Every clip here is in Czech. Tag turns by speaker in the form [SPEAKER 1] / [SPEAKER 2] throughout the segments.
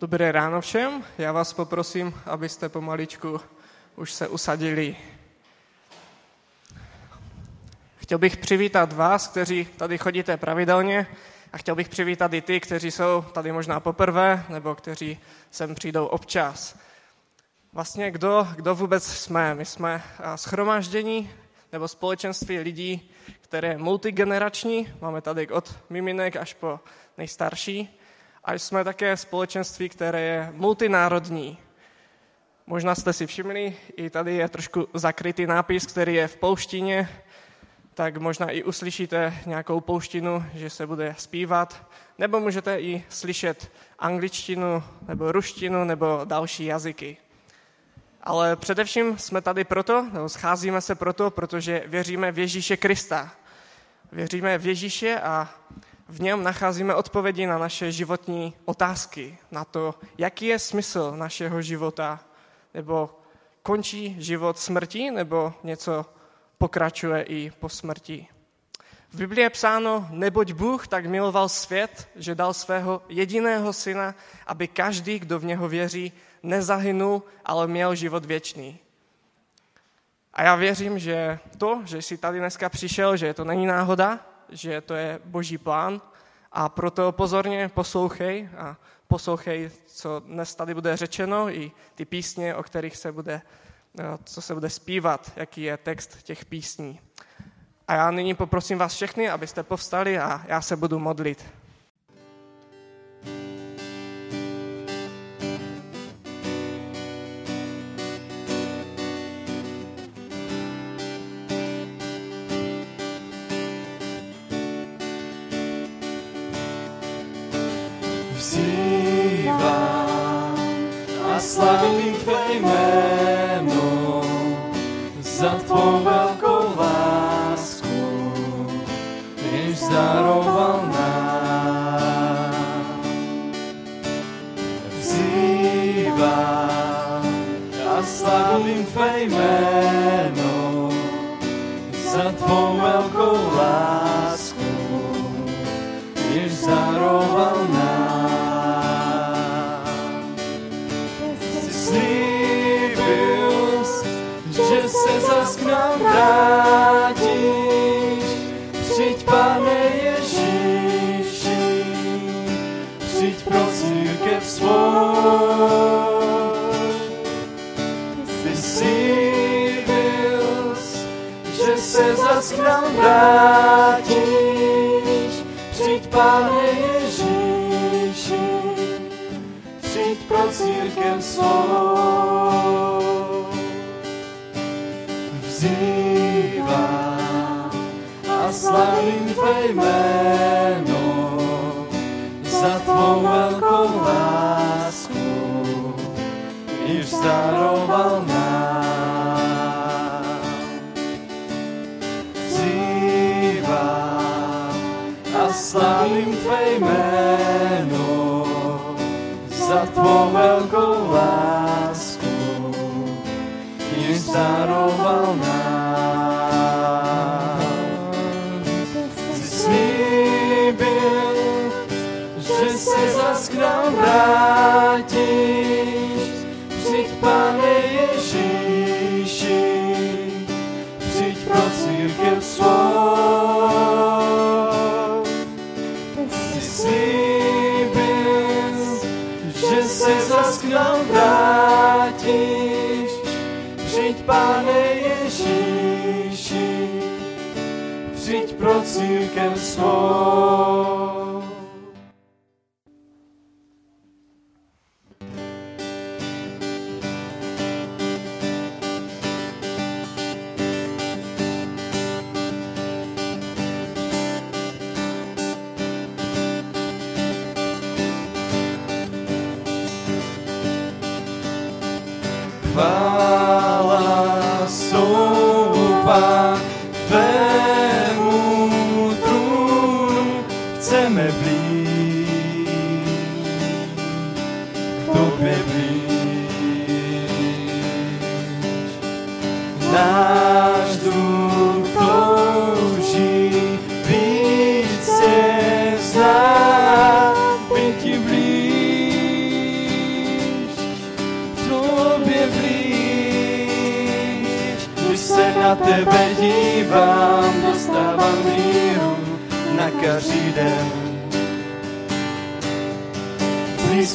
[SPEAKER 1] Dobré ráno všem. Já vás poprosím, abyste pomaličku už se usadili. Chtěl bych přivítat vás, kteří tady chodíte pravidelně a chtěl bych přivítat i ty, kteří jsou tady možná poprvé nebo kteří sem přijdou občas. Vlastně kdo, kdo vůbec jsme? My jsme schromáždění nebo společenství lidí, které je multigenerační. Máme tady od miminek až po nejstarší a jsme také společenství, které je multinárodní. Možná jste si všimli, i tady je trošku zakrytý nápis, který je v pouštině, tak možná i uslyšíte nějakou pouštinu, že se bude zpívat, nebo můžete i slyšet angličtinu, nebo ruštinu, nebo další jazyky. Ale především jsme tady proto, nebo scházíme se proto, protože věříme v Ježíše Krista. Věříme v Ježíše a v něm nacházíme odpovědi na naše životní otázky, na to, jaký je smysl našeho života, nebo končí život smrtí, nebo něco pokračuje i po smrti. V Biblii je psáno, neboť Bůh tak miloval svět, že dal svého jediného syna, aby každý, kdo v něho věří, nezahynul, ale měl život věčný. A já věřím, že to, že jsi tady dneska přišel, že to není náhoda, že to je boží plán a proto pozorně poslouchej a poslouchej, co dnes tady bude řečeno, i ty písně, o kterých se bude, eh, co se bude zpívat, jaký je text těch písní. A já nyní poprosím vás všechny, abyste povstali a já se budu modlit. slavím tvé jméno za tvou velkou lásku, jež daroval nám. Vzývám a slavím tvé jméno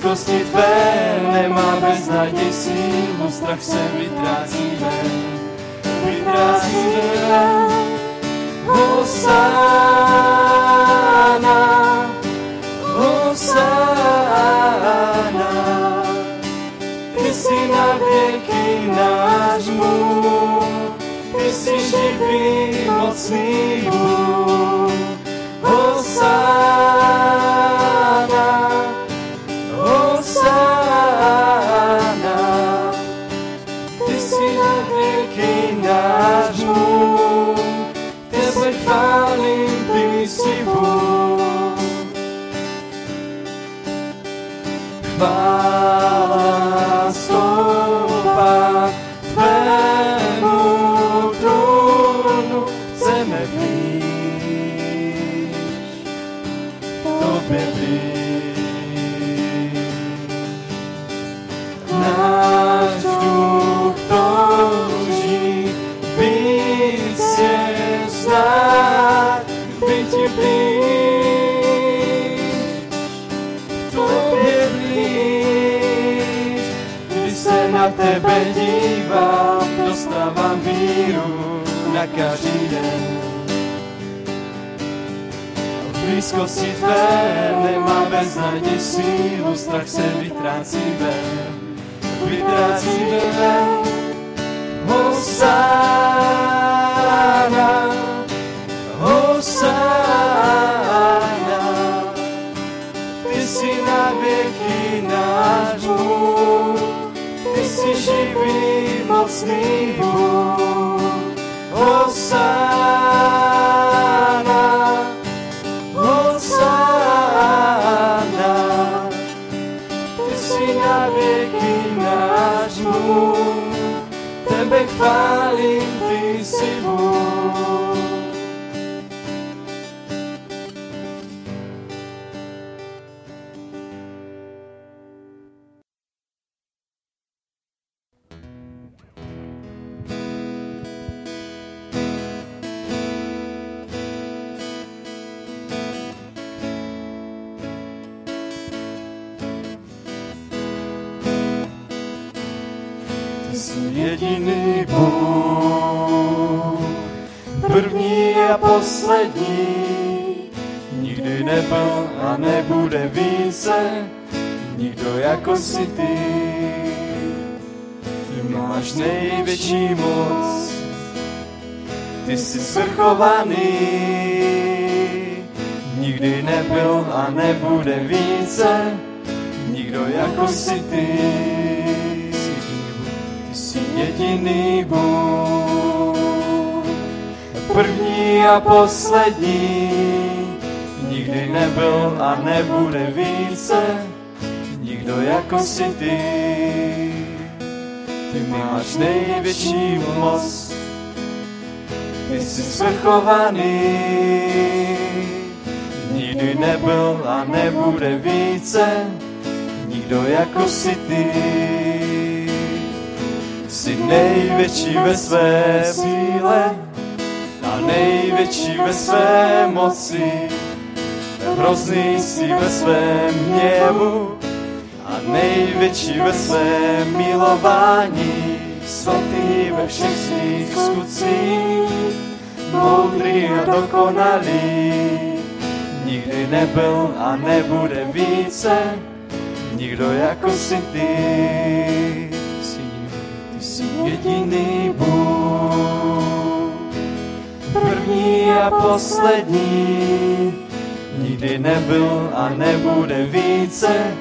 [SPEAKER 1] blízkosti tvé nemá beznaděj sílu, strach se vytrácí ven, vytrácí ven. Hosanna, Hosanna, ty jsi na věky náš Bůh, ty jsi živý, mocný každý den. V blízkosti tvé nemá beznaděj sílu, strach se vytrácí ven, vytrácí ven. Hosanna, Hosanna, ty jsi na věky náš Bůh, ty jsi živý, mocný Bůh. sun. Nebude více, nikdo jako si ty. Ty máš největší moc, ty jsi svrchovaný, nikdy nebyl a nebude více, nikdo jako si ty. Ty jsi jediný Bůh, první a poslední, nikdy nebyl a nebude více, nikdo jako si ty. Ty máš největší moc, ty jsi svrchovaný, nikdy nebyl a nebude více, nikdo jako si ty. Jsi největší ve své síle a největší ve své moci. Hrozný jsi ve svém hněvu a největší ve svém milování. Svatý ve všech svých skutcích, moudrý a dokonalý. Nikdy nebyl a nebude více, nikdo jako si ty. Ty jsi jediný Bůh, první a poslední, nikdy nebyl a nebude více,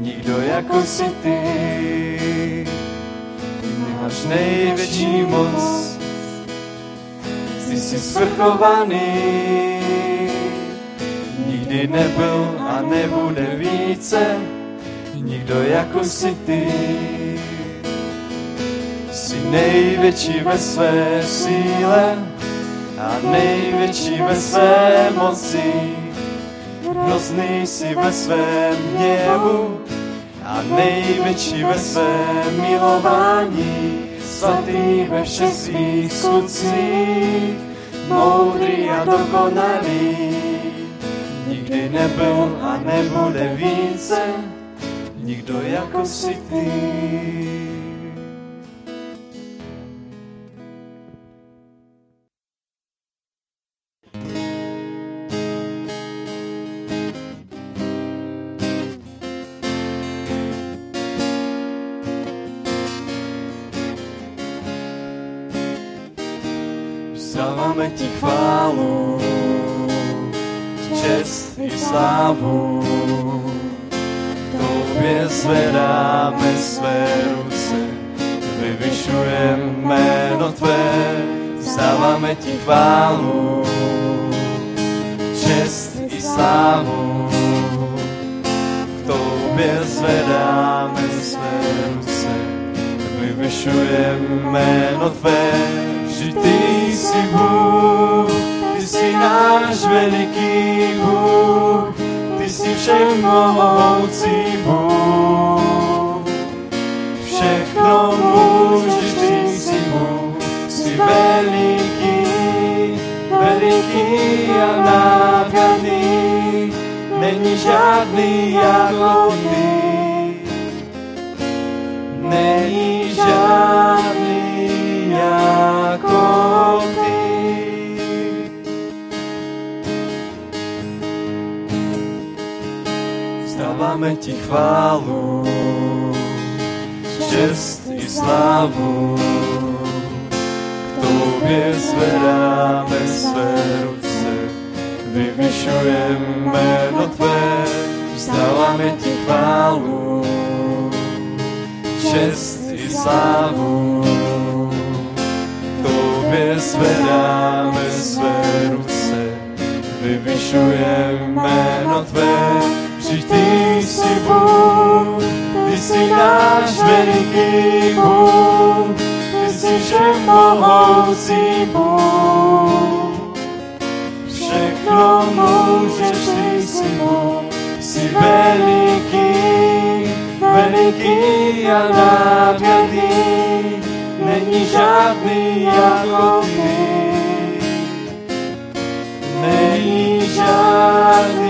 [SPEAKER 1] nikdo jako si ty. Máš největší moc, jsi svrchovaný, nikdy nebyl a nebude více, nikdo jako si ty. Jsi největší ve své síle a největší ve své moci. Hrozný jsi ve svém hněvu a největší ve svém milování. svatý ve všech svých skutcích, moudrý a dokonalý. Nikdy nebyl a nebude více, nikdo jako si ty. Chválu, čest i slávu. Tobě zvedáme své ruce, vyvyšujeme jméno Tvé, vzdáváme ti chválu, čest i slávu. Tobě zvedáme své ruce, vyvyšujeme jméno Tvé, Vždyť Ty jsi Bůh, Ty jsi náš veliký Bůh, Ty jsi všemohoucí Bůh. Všechno můžeš, Ty jsi Bůh, jsi veliký, veliký a nádherný, není žádný jako Ty. Vzdáváme Ti chválu, čest i slávu. K Tobě zvedáme své ruce, vyvyšujeme jméno Tvé, vzdáváme Ti chválu, čest i slávu. K Tobě zvedáme své ruce, vyvyšujeme jméno Tvé, Vždyť Ty jsi Bůh, Ty jsi náš veliký Bůh, Ty jsi všemohoucí Bůh. Všechno můžeš, Ty jsi Bůh, jsi veliký, veliký a nádherný, není žádný jako Ty. Není žádný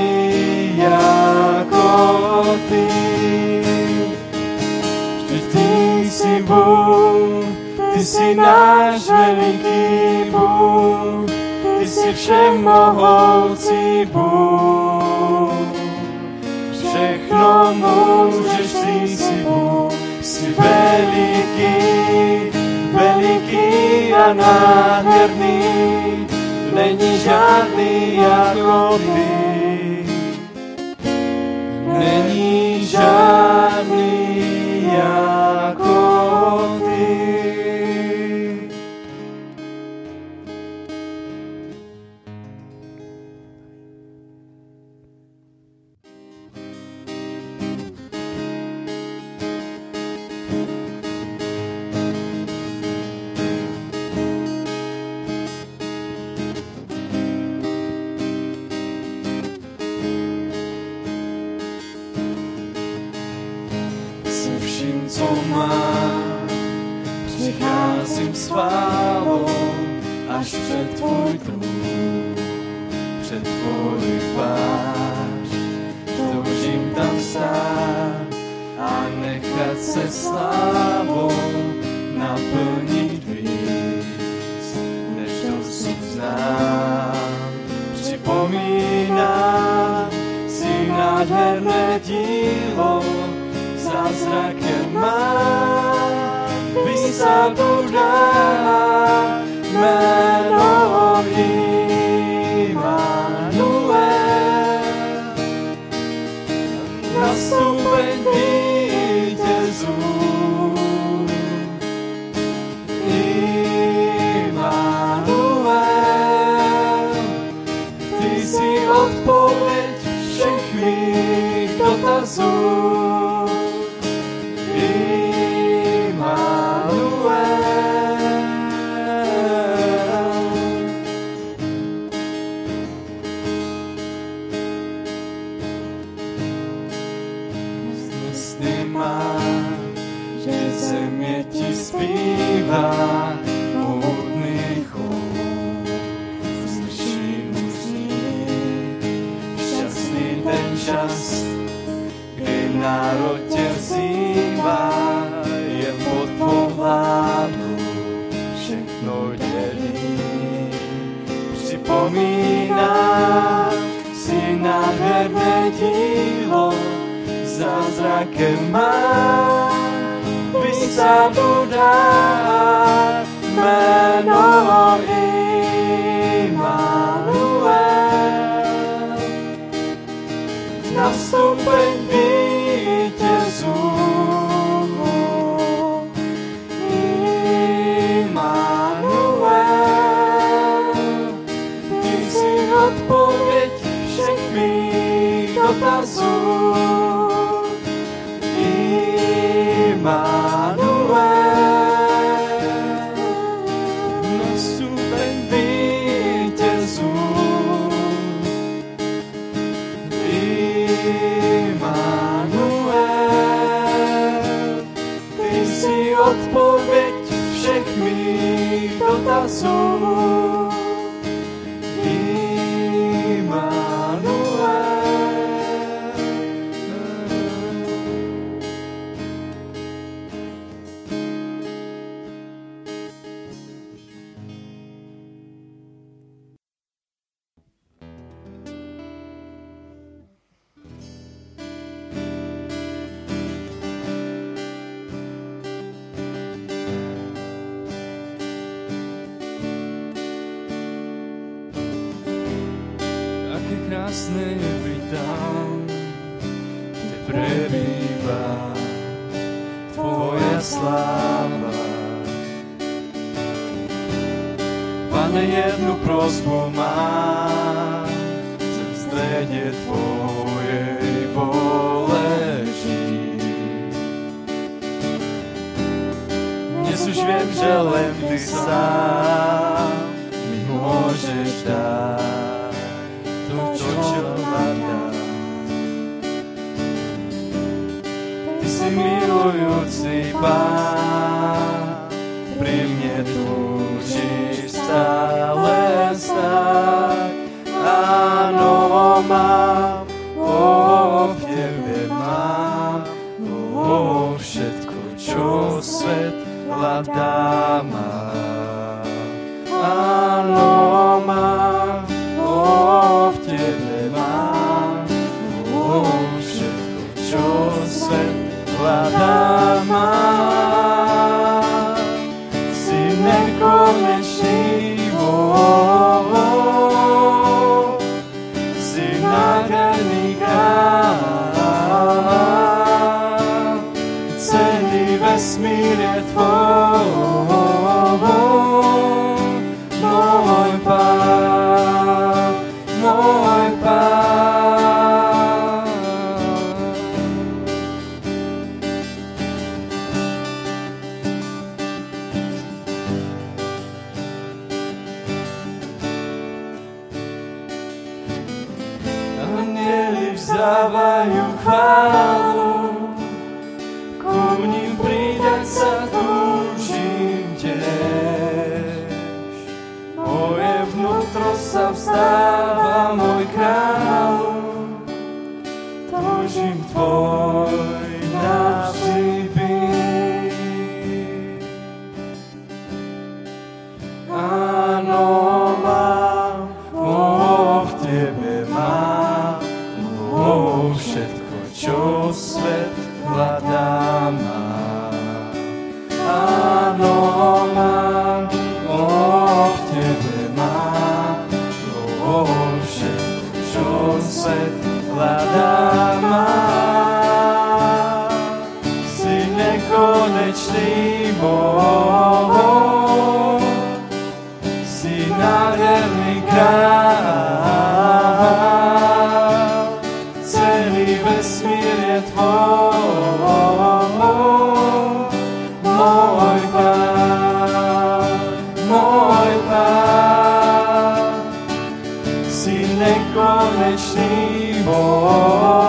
[SPEAKER 1] Bůh, Ty jsi náš veliký Bůh, Ty jsi všemohoucí Bůh. Všechno můžeš, Ty jsi Bůh, jsi veliký, veliký a nádherný, není žádný jako Ty. Není nádherné dílo, zázrakem má. Vysadu budá jméno Immanuel. Nastupuj my Senhor.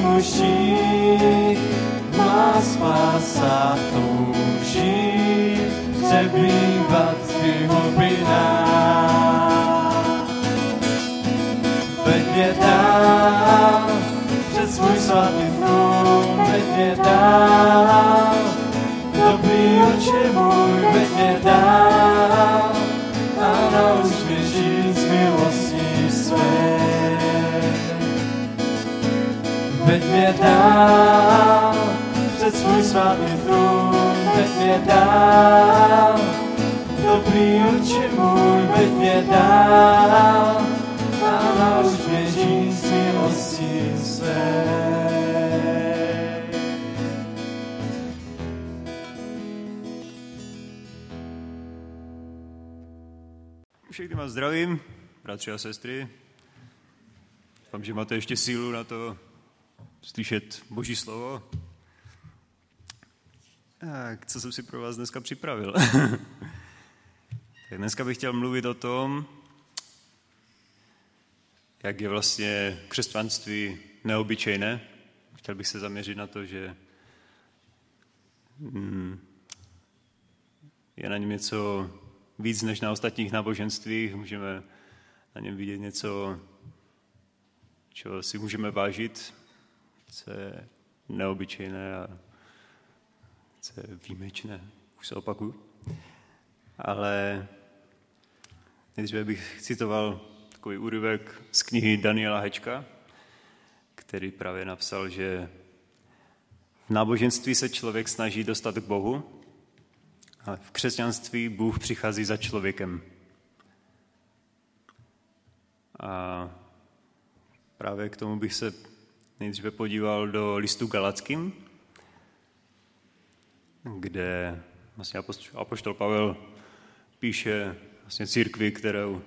[SPEAKER 1] Muží, má spása, touží přebývat v tvých hlubinách. Veď mě dál před svůj svatý trůn, veď mě dál, dobrý oče můj, veď mě dál žít z milostí své. Mě dál před svůj svatý trůn, veď mě dál, dobrý oče můj, veď mě dál a nauč mě žít z milostí své.
[SPEAKER 2] Všechny vás zdravím, bratři a sestry. Doufám, že máte ještě sílu na to slyšet Boží slovo. Tak, co jsem si pro vás dneska připravil? tak dneska bych chtěl mluvit o tom, jak je vlastně křesťanství neobyčejné. Chtěl bych se zaměřit na to, že mm, je na něm něco víc než na ostatních náboženstvích. Můžeme na něm vidět něco, čeho si můžeme vážit, co je neobyčejné a co je výjimečné. Už se opakuju. Ale nejdříve bych citoval takový úryvek z knihy Daniela Hečka, který právě napsal, že v náboženství se člověk snaží dostat k Bohu, ale v křesťanství Bůh přichází za člověkem. A právě k tomu bych se nejdříve podíval do listu Galackým, kde vlastně apoštol Pavel píše vlastně církvi, kterou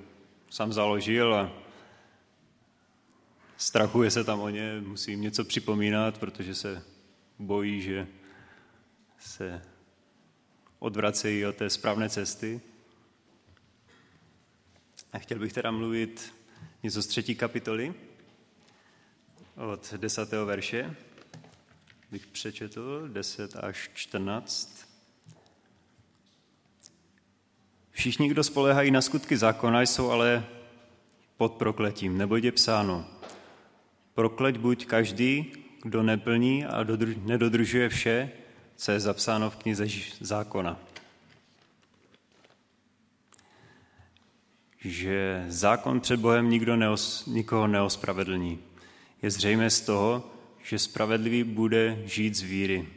[SPEAKER 2] sám založil a strachuje se tam o ně, musí jim něco připomínat, protože se bojí, že se odvracejí od té správné cesty. A chtěl bych teda mluvit něco z třetí kapitoly, od desátého verše, bych přečetl, 10 až 14. Všichni, kdo spolehají na skutky zákona, jsou ale pod prokletím, neboť je psáno. Prokleť buď každý, kdo neplní a nedodržuje vše, co je zapsáno v knize zákona. Že zákon před Bohem nikdo neos, nikoho neospravedlní. Je zřejmé z toho, že spravedlivý bude žít z víry.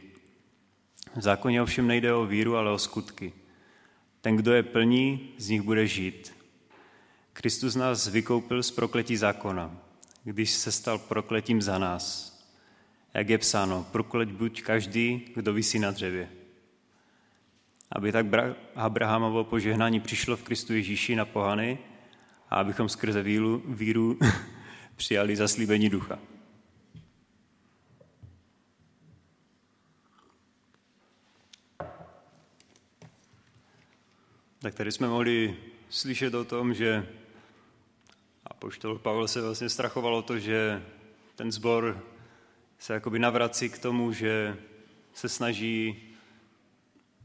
[SPEAKER 2] V zákoně ovšem nejde o víru, ale o skutky. Ten, kdo je plní, z nich bude žít. Kristus nás vykoupil z prokletí zákona, když se stal prokletím za nás. Jak je psáno, prokleť buď každý, kdo visí na dřevě. Aby tak Abrahamovo požehnání přišlo v Kristu Ježíši na pohany a abychom skrze víru, víru přijali zaslíbení ducha. Tak tady jsme mohli slyšet o tom, že a poštol Pavel se vlastně strachoval o to, že ten zbor se jakoby navrací k tomu, že se snaží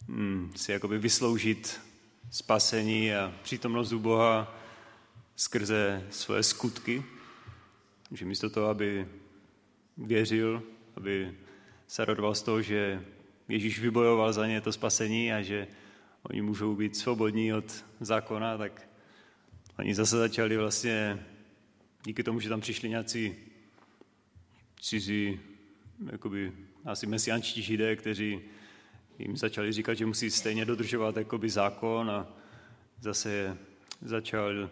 [SPEAKER 2] hmm, si jakoby vysloužit spasení a přítomnost u Boha skrze svoje skutky. Že místo toho, aby věřil, aby se radoval z toho, že Ježíš vybojoval za ně to spasení a že oni můžou být svobodní od zákona, tak oni zase začali vlastně, díky tomu, že tam přišli nějací cizí, jakoby, asi mesiančtí židé, kteří jim začali říkat, že musí stejně dodržovat jakoby zákon a zase začal,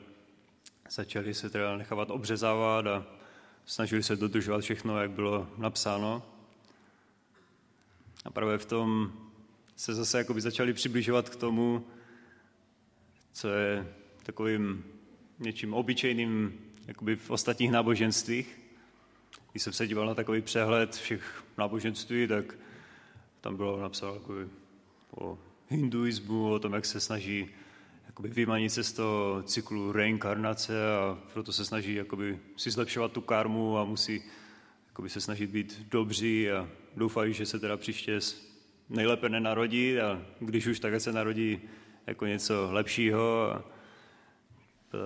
[SPEAKER 2] začali se teda nechávat obřezávat a snažili se dodržovat všechno, jak bylo napsáno. A právě v tom se zase jakoby začali přibližovat k tomu, co je takovým něčím obyčejným jakoby v ostatních náboženstvích. Když jsem se díval na takový přehled všech náboženství, tak tam bylo napsáno o hinduismu, o tom, jak se snaží jakoby vymanit se z toho cyklu reinkarnace a proto se snaží jakoby si zlepšovat tu karmu a musí jakoby se snažit být dobří a doufají, že se teda příště nejlépe nenarodí a když už, tak se narodí jako něco lepšího. A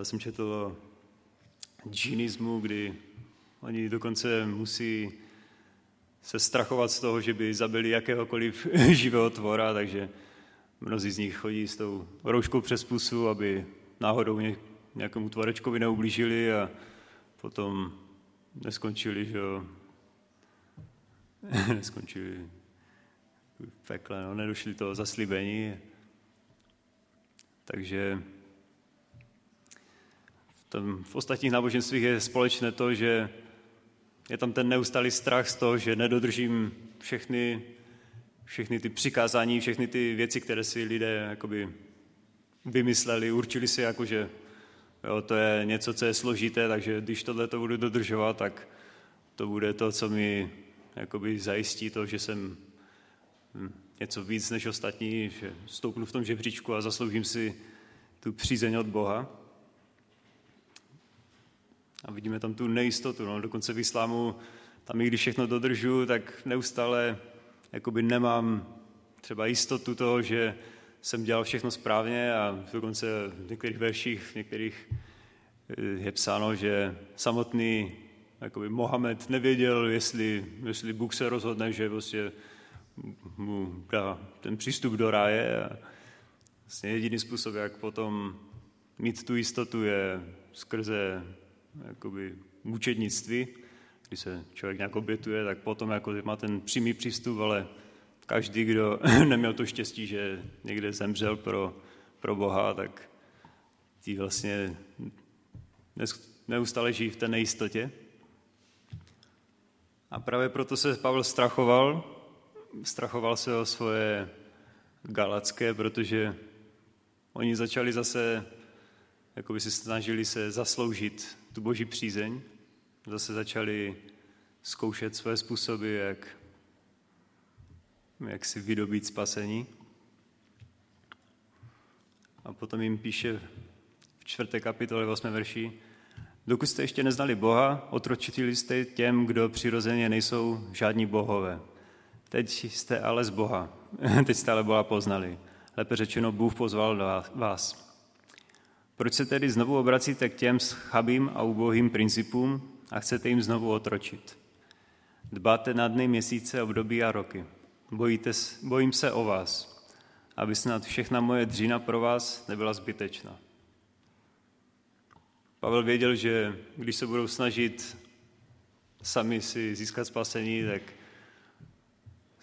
[SPEAKER 2] jsem četl o džinismu, kdy oni dokonce musí se strachovat z toho, že by zabili jakéhokoliv živého tvora, takže mnozí z nich chodí s tou rouškou přes pusu, aby náhodou nějakému tvorečkovi neublížili a potom neskončili, že jo, neskončili v pekle, no, nedošli toho zaslíbení. Takže v, tom, v ostatních náboženstvích je společné to, že je tam ten neustálý strach z toho, že nedodržím všechny, všechny ty přikázání, všechny ty věci, které si lidé jakoby vymysleli, určili si jako, že jo, to je něco, co je složité, takže když tohle to budu dodržovat, tak to bude to, co mi jakoby zajistí to, že jsem Hm, něco víc než ostatní, že stoupnu v tom žebříčku a zasloužím si tu přízeň od Boha. A vidíme tam tu nejistotu. No. Dokonce v islámu, tam i když všechno dodržu, tak neustále jakoby nemám třeba jistotu toho, že jsem dělal všechno správně a dokonce v některých verších, v některých eh, je psáno, že samotný jakoby Mohamed nevěděl, jestli, jestli Bůh se rozhodne, že vlastně mu dá ten přístup do ráje. A vlastně jediný způsob, jak potom mít tu jistotu, je skrze jakoby, mučednictví, když se člověk nějak obětuje, tak potom jako má ten přímý přístup, ale každý, kdo neměl to štěstí, že někde zemřel pro, pro Boha, tak tí vlastně neustále žijí v té nejistotě. A právě proto se Pavel strachoval, strachoval se o svoje galacké, protože oni začali zase, jako by si snažili se zasloužit tu boží přízeň, zase začali zkoušet své způsoby, jak, jak si vydobít spasení. A potom jim píše v čtvrté kapitole, 8. verši, dokud jste ještě neznali Boha, otročitili jste těm, kdo přirozeně nejsou žádní bohové. Teď jste ale z Boha. Teď jste ale Boha poznali. Lépe řečeno, Bůh pozval vás. Proč se tedy znovu obracíte k těm chabým a ubohým principům a chcete jim znovu otročit? Dbáte na dny, měsíce, období a roky. Bojíte, bojím se o vás, aby snad všechna moje dřína pro vás nebyla zbytečná. Pavel věděl, že když se budou snažit sami si získat spasení, tak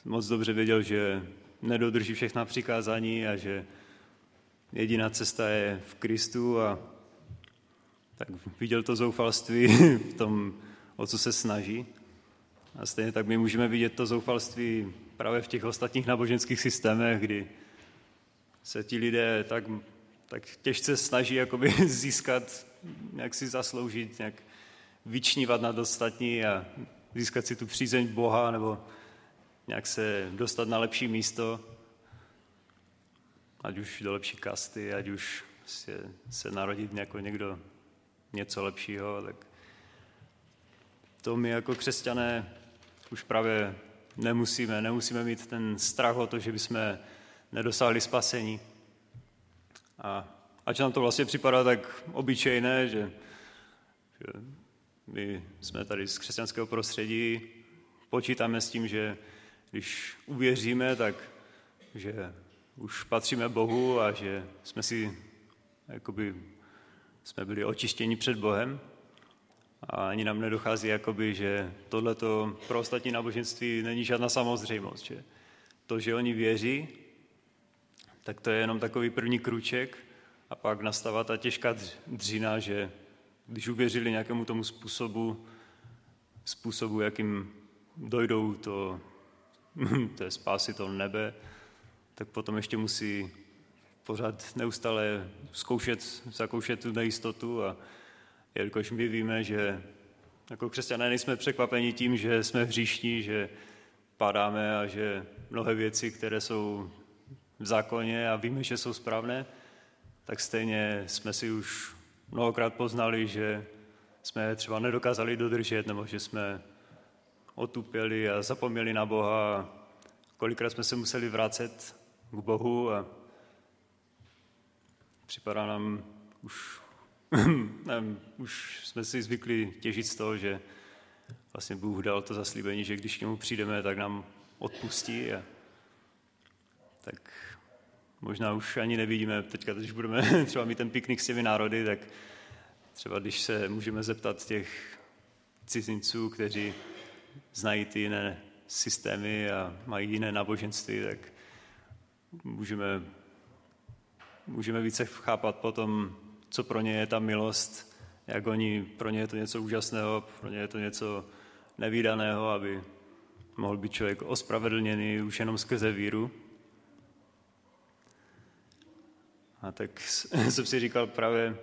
[SPEAKER 2] moc dobře věděl, že nedodrží všechna přikázání a že jediná cesta je v Kristu a tak viděl to zoufalství v tom, o co se snaží. A stejně tak my můžeme vidět to zoufalství právě v těch ostatních náboženských systémech, kdy se ti lidé tak, tak těžce snaží jakoby získat, nějak si zasloužit, nějak vyčnívat nad ostatní a získat si tu přízeň Boha nebo nějak se dostat na lepší místo, ať už do lepší kasty, ať už se, se narodit jako někdo něco lepšího, tak to my jako křesťané už právě nemusíme, nemusíme mít ten strach o to, že bychom nedosáhli spasení. A ať nám to vlastně připadá tak obyčejné, že, že my jsme tady z křesťanského prostředí, počítáme s tím, že když uvěříme, tak že už patříme Bohu a že jsme si jakoby, jsme byli očištěni před Bohem a ani nám nedochází, jakoby, že tohleto pro ostatní náboženství není žádná samozřejmost. Že to, že oni věří, tak to je jenom takový první kruček a pak nastává ta těžká dřina, že když uvěřili nějakému tomu způsobu, způsobu, jakým dojdou to, to je spásy to nebe, tak potom ještě musí pořád neustále zkoušet, zakoušet tu nejistotu a jelikož my víme, že jako křesťané nejsme překvapeni tím, že jsme hříšní, že padáme a že mnohé věci, které jsou v zákoně a víme, že jsou správné, tak stejně jsme si už mnohokrát poznali, že jsme třeba nedokázali dodržet, nebo že jsme otupěli a zapomněli na Boha. Kolikrát jsme se museli vracet k Bohu a připadá nám už, nevím, už jsme si zvykli těžit z toho, že vlastně Bůh dal to zaslíbení, že když k němu přijdeme, tak nám odpustí a tak možná už ani nevidíme, teďka, když budeme třeba mít ten piknik s těmi národy, tak třeba když se můžeme zeptat těch cizinců, kteří znají ty jiné systémy a mají jiné náboženství, tak můžeme, můžeme více chápat potom, co pro ně je ta milost, jak oni, pro ně je to něco úžasného, pro ně je to něco nevýdaného, aby mohl být člověk ospravedlněný už jenom skrze víru. A tak jsem si říkal právě,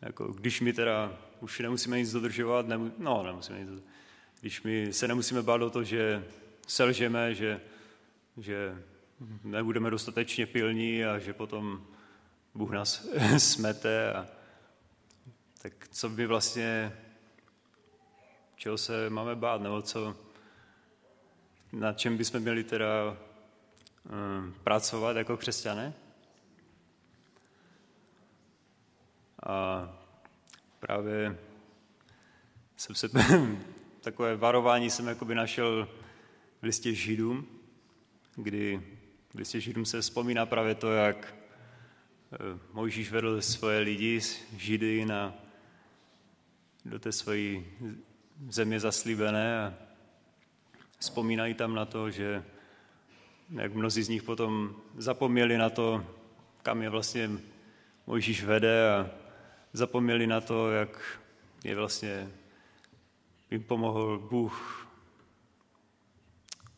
[SPEAKER 2] jako když my teda už nemusíme nic dodržovat, nemu, no nemusíme nic dodržovat, když my se nemusíme bát o to, že selžeme, že, že nebudeme dostatečně pilní a že potom Bůh nás smete. A, tak co by vlastně, čeho se máme bát, nebo co, na čem bychom měli teda um, pracovat jako křesťané? A právě jsem se, takové varování jsem jakoby našel v listě Židům, kdy v listě Židům se vzpomíná právě to, jak eh, Mojžíš vedl svoje lidi, Židy, na, do té své země zaslíbené a vzpomínají tam na to, že jak mnozí z nich potom zapomněli na to, kam je vlastně Mojžíš vede a zapomněli na to, jak je vlastně jim pomohl Bůh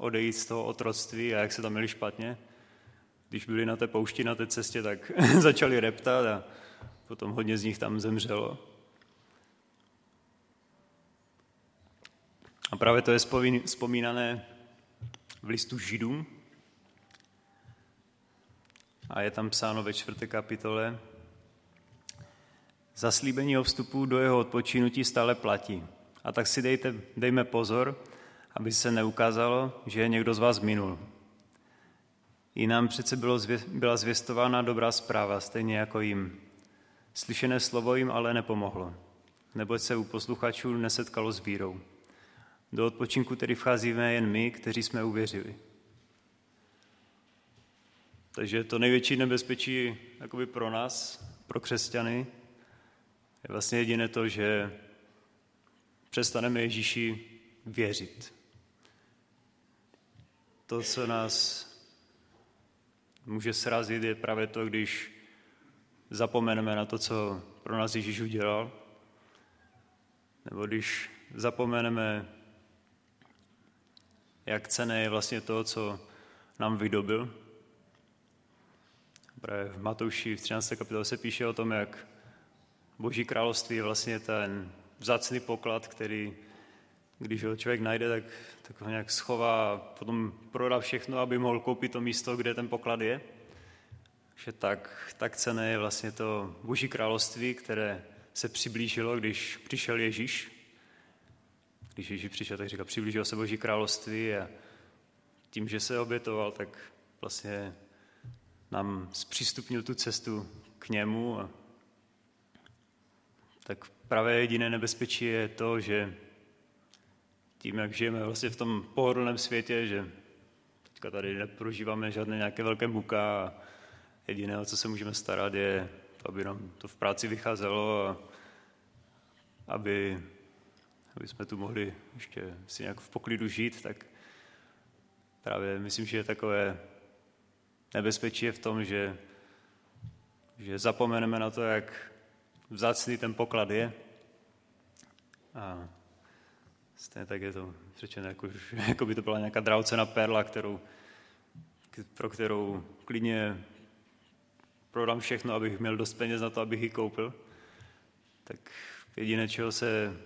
[SPEAKER 2] odejít z toho otroctví a jak se tam měli špatně. Když byli na té poušti, na té cestě, tak začali reptat a potom hodně z nich tam zemřelo. A právě to je vzpomínané v listu Židům. A je tam psáno ve čtvrté kapitole, Zaslíbení o vstupu do jeho odpočinutí stále platí. A tak si dejte, dejme pozor, aby se neukázalo, že je někdo z vás minul. I nám přece bylo zvě, byla zvěstována dobrá zpráva, stejně jako jim. Slyšené slovo jim ale nepomohlo, neboť se u posluchačů nesetkalo s vírou. Do odpočinku tedy vcházíme jen my, kteří jsme uvěřili. Takže to největší nebezpečí jakoby pro nás, pro křesťany, je vlastně jediné to, že přestaneme Ježíši věřit. To, co nás může srazit, je právě to, když zapomeneme na to, co pro nás Ježíš udělal, nebo když zapomeneme, jak cené je vlastně to, co nám vydobil. Právě v Matouši v 13. kapitole se píše o tom, jak Boží království je vlastně ten vzácný poklad, který, když ho člověk najde, tak, tak ho nějak schová a potom prodá všechno, aby mohl koupit to místo, kde ten poklad je. Že tak, tak cené je vlastně to Boží království, které se přiblížilo, když přišel Ježíš. Když Ježíš přišel, tak říkal, přiblížilo se Boží království a tím, že se obětoval, tak vlastně nám zpřístupnil tu cestu k němu. A tak právě jediné nebezpečí je to, že tím, jak žijeme vlastně v tom pohodlném světě, že teďka tady neprožíváme žádné nějaké velké muka a jediné, o co se můžeme starat, je to, aby nám to v práci vycházelo a aby, aby jsme tu mohli ještě si nějak v poklidu žít, tak právě myslím, že je takové nebezpečí je v tom, že, že zapomeneme na to, jak vzácný ten poklad je. A stejně tak je to řečeno, jako, jako by to byla nějaká draucená perla, kterou, pro kterou klidně prodám všechno, abych měl dost peněz na to, abych ji koupil. Tak jediné, čeho se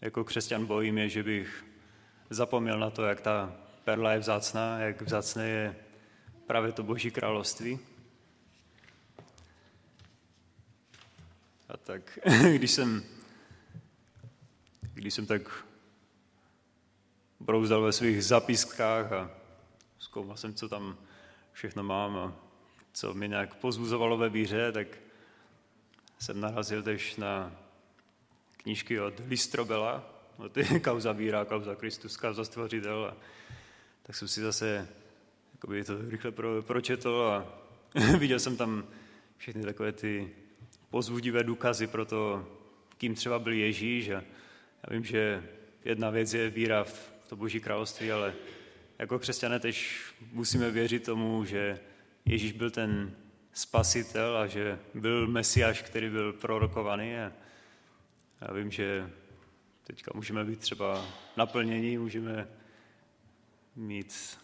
[SPEAKER 2] jako křesťan bojím, je, že bych zapomněl na to, jak ta perla je vzácná, jak vzácné je právě to Boží království. A tak, když jsem, když jsem tak brouzdal ve svých zapiskách a zkoumal jsem, co tam všechno mám a co mě nějak pozbuzovalo ve víře, tak jsem narazil tež na knížky od Listrobela, od kauza víra, kauza Kristus, kauza stvořitel. A tak jsem si zase to rychle pro, pročetl a viděl jsem tam všechny takové ty pozbudivé důkazy pro to, kým třeba byl Ježíš. A já vím, že jedna věc je víra v to Boží království, ale jako křesťané tež musíme věřit tomu, že Ježíš byl ten spasitel a že byl mesiáš, který byl prorokovaný. A já vím, že teďka můžeme být třeba naplnění, můžeme mít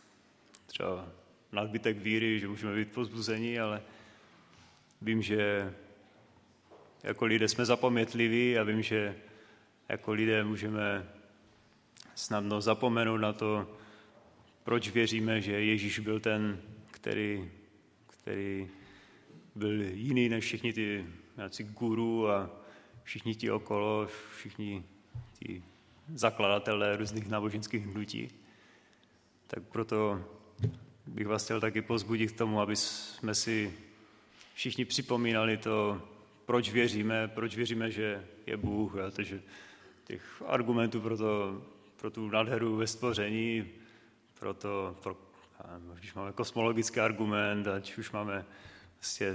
[SPEAKER 2] třeba nadbytek víry, že můžeme být pozbuzení, ale vím, že jako lidé jsme zapomětliví a vím, že jako lidé můžeme snadno zapomenout na to, proč věříme, že Ježíš byl ten, který, který byl jiný než všichni ty nějací guru a všichni ti okolo, všichni ti zakladatelé různých náboženských hnutí. Tak proto bych vás chtěl taky pozbudit k tomu, aby jsme si všichni připomínali to, proč věříme, proč věříme, že je Bůh. Takže těch argumentů pro, to, pro tu nádheru ve stvoření, pro to, pro, když máme kosmologický argument, ať už máme vlastně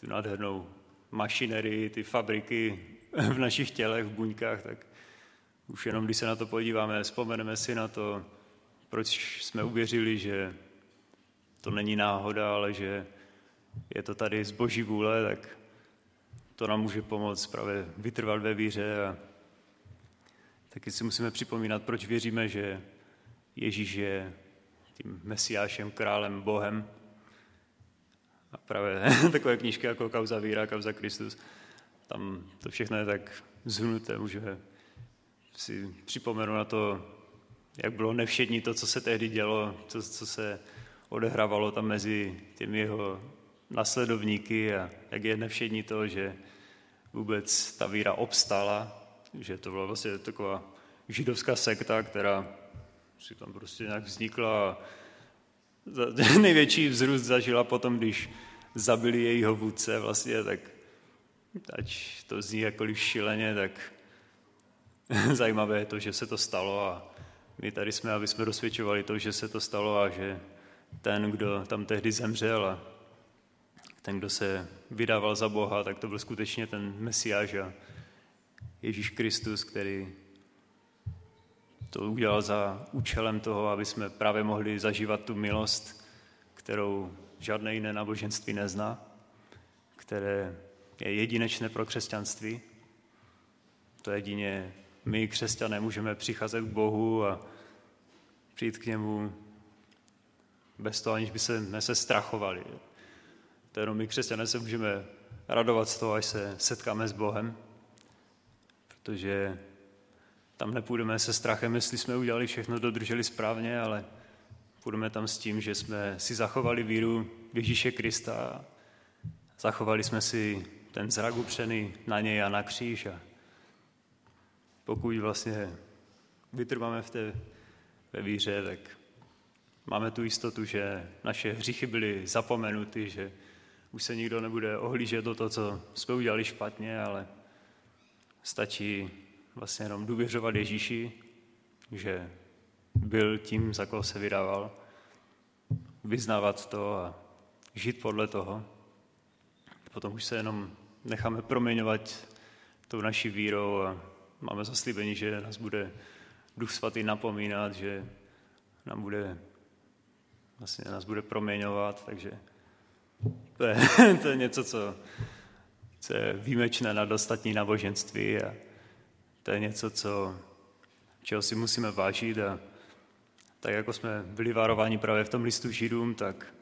[SPEAKER 2] tu nádhernou mašinerii, ty fabriky v našich tělech, v buňkách, tak už jenom když se na to podíváme, vzpomeneme si na to, proč jsme uvěřili, že to není náhoda, ale že je to tady z boží vůle, tak to nám může pomoct právě vytrvat ve víře a taky si musíme připomínat, proč věříme, že Ježíš je tím mesiášem, králem, Bohem. A právě takové knížky jako Kauza víra, Kauza Kristus, tam to všechno je tak zhnuté, můžeme si připomenout na to, jak bylo nevšední to, co se tehdy dělo, to, co se odehrávalo tam mezi těmi jeho nasledovníky a jak je nevšední to, že vůbec ta víra obstála, že to byla vlastně taková židovská sekta, která si tam prostě nějak vznikla a největší vzrůst zažila potom, když zabili jejího vůdce vlastně, tak ať to zní jakkoliv šileně, tak zajímavé je to, že se to stalo a my tady jsme, aby jsme dosvědčovali to, že se to stalo a že ten, kdo tam tehdy zemřel a ten, kdo se vydával za Boha, tak to byl skutečně ten Mesiáš a Ježíš Kristus, který to udělal za účelem toho, aby jsme právě mohli zažívat tu milost, kterou žádné jiné náboženství nezná, které je jedinečné pro křesťanství. To jedině my, křesťané, můžeme přicházet k Bohu a přijít k němu bez toho, aniž by se, se strachovali. To jenom my, křesťané, se můžeme radovat z toho, až se setkáme s Bohem, protože tam nepůjdeme se strachem, jestli jsme udělali všechno, dodrželi správně, ale půjdeme tam s tím, že jsme si zachovali víru v Ježíše Krista, zachovali jsme si ten zrak upřený na něj a na kříž. A pokud vlastně vytrváme v té ve víře, tak máme tu jistotu, že naše hříchy byly zapomenuty, že už se nikdo nebude ohlížet do toho, co jsme udělali špatně, ale stačí vlastně jenom důvěřovat Ježíši, že byl tím, za koho se vydával, vyznávat to a žít podle toho. Potom už se jenom necháme proměňovat tou naší vírou a máme zaslíbení, že nás bude Duch Svatý napomínat, že nám bude, vlastně nás bude proměňovat, takže to je, to je něco, co, co je výjimečné nad ostatní náboženství a to je něco, co, čeho si musíme vážit a tak jako jsme byli varováni právě v tom listu Židům, tak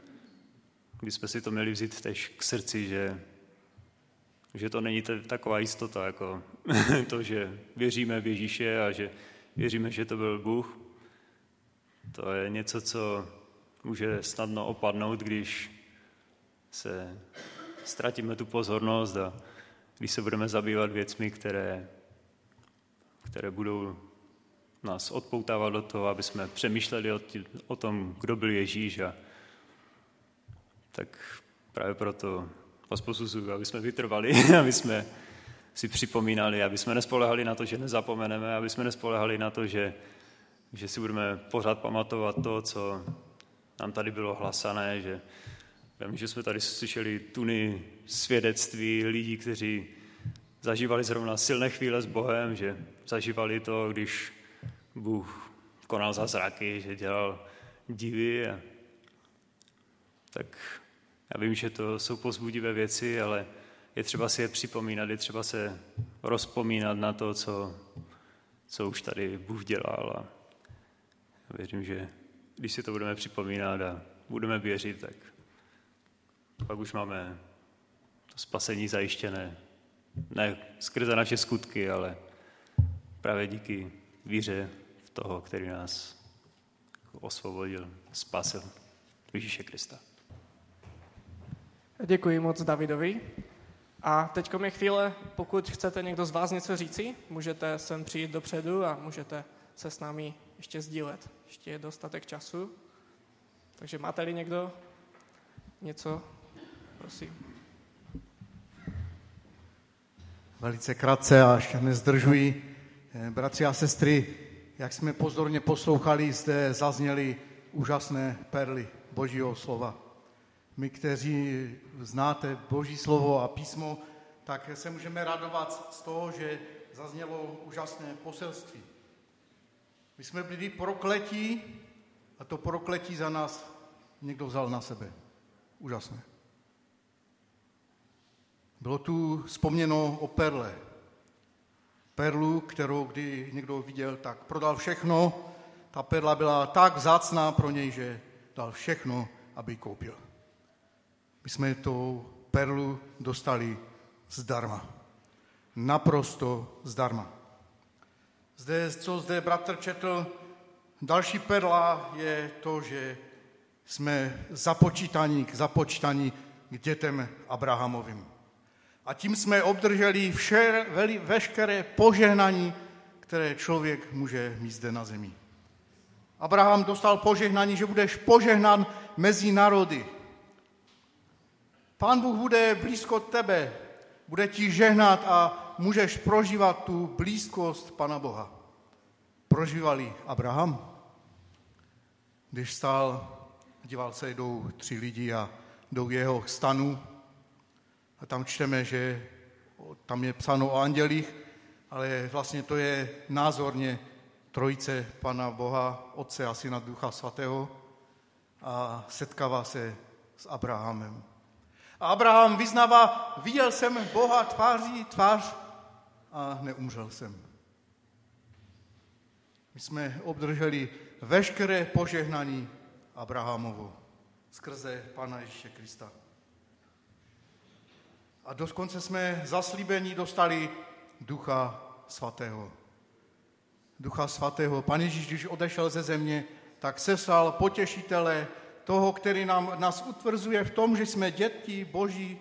[SPEAKER 2] bychom si to měli vzít tež k srdci, že, že to není taková jistota, jako to, že věříme v Ježíše a že věříme, že to byl Bůh. To je něco, co může snadno opadnout, když se ztratíme tu pozornost a když se budeme zabývat věcmi, které, které budou nás odpoutávat do toho, aby jsme přemýšleli o, tí, o tom, kdo byl Ježíš a tak právě proto vás posuzuju, aby jsme vytrvali, aby jsme si připomínali, aby jsme nespolehali na to, že nezapomeneme, aby jsme nespolehali na to, že, že si budeme pořád pamatovat to, co nám tady bylo hlasané, že vím, že jsme tady slyšeli tuny svědectví lidí, kteří zažívali zrovna silné chvíle s Bohem, že zažívali to, když Bůh konal zázraky, že dělal divy. A... Tak já vím, že to jsou pozbudivé věci, ale je třeba si je připomínat, je třeba se rozpomínat na to, co, co už tady Bůh dělal. A věřím, že když si to budeme připomínat a budeme věřit, tak pak už máme to spasení zajištěné. Ne skrze naše skutky, ale právě díky víře v toho, který nás osvobodil, spasil. Ježíše Krista.
[SPEAKER 3] Děkuji moc Davidovi. A teď je chvíle, pokud chcete někdo z vás něco říci, můžete sem přijít dopředu a můžete se s námi ještě sdílet. Ještě je dostatek času. Takže máte-li někdo něco, prosím.
[SPEAKER 4] Velice krátce, až nezdržuji. Eh, bratři a sestry, jak jsme pozorně poslouchali, zde zazněly úžasné perly Božího slova my, kteří znáte Boží slovo a písmo, tak se můžeme radovat z toho, že zaznělo úžasné poselství. My jsme byli prokletí a to prokletí za nás někdo vzal na sebe. Úžasné. Bylo tu vzpomněno o perle. Perlu, kterou kdy někdo viděl, tak prodal všechno. Ta perla byla tak zácná pro něj, že dal všechno, aby ji koupil. My jsme tu perlu dostali zdarma. Naprosto zdarma. Zde, co zde bratr četl, další perla je to, že jsme započítaní k započítaní k dětem Abrahamovým. A tím jsme obdrželi vše, veškeré požehnání, které člověk může mít zde na zemi. Abraham dostal požehnání, že budeš požehnán mezi národy. Pán Bůh bude blízko tebe, bude ti žehnat a můžeš prožívat tu blízkost Pana Boha. Prožívali Abraham, když stál, díval se, jdou tři lidi a jdou jeho stanu a tam čteme, že tam je psáno o andělích, ale vlastně to je názorně trojice Pana Boha, Otce a Syna Ducha Svatého a setkává se s Abrahamem. A Abraham vyznává, viděl jsem Boha tváří tvář a neumřel jsem. My jsme obdrželi veškeré požehnání Abrahamovo skrze Pana Ježíše Krista. A dokonce jsme zaslíbení dostali Ducha Svatého. Ducha Svatého. Pan Ježíš, když odešel ze země, tak sesal potěšitele, toho, který nám, nás utvrzuje v tom, že jsme děti Boží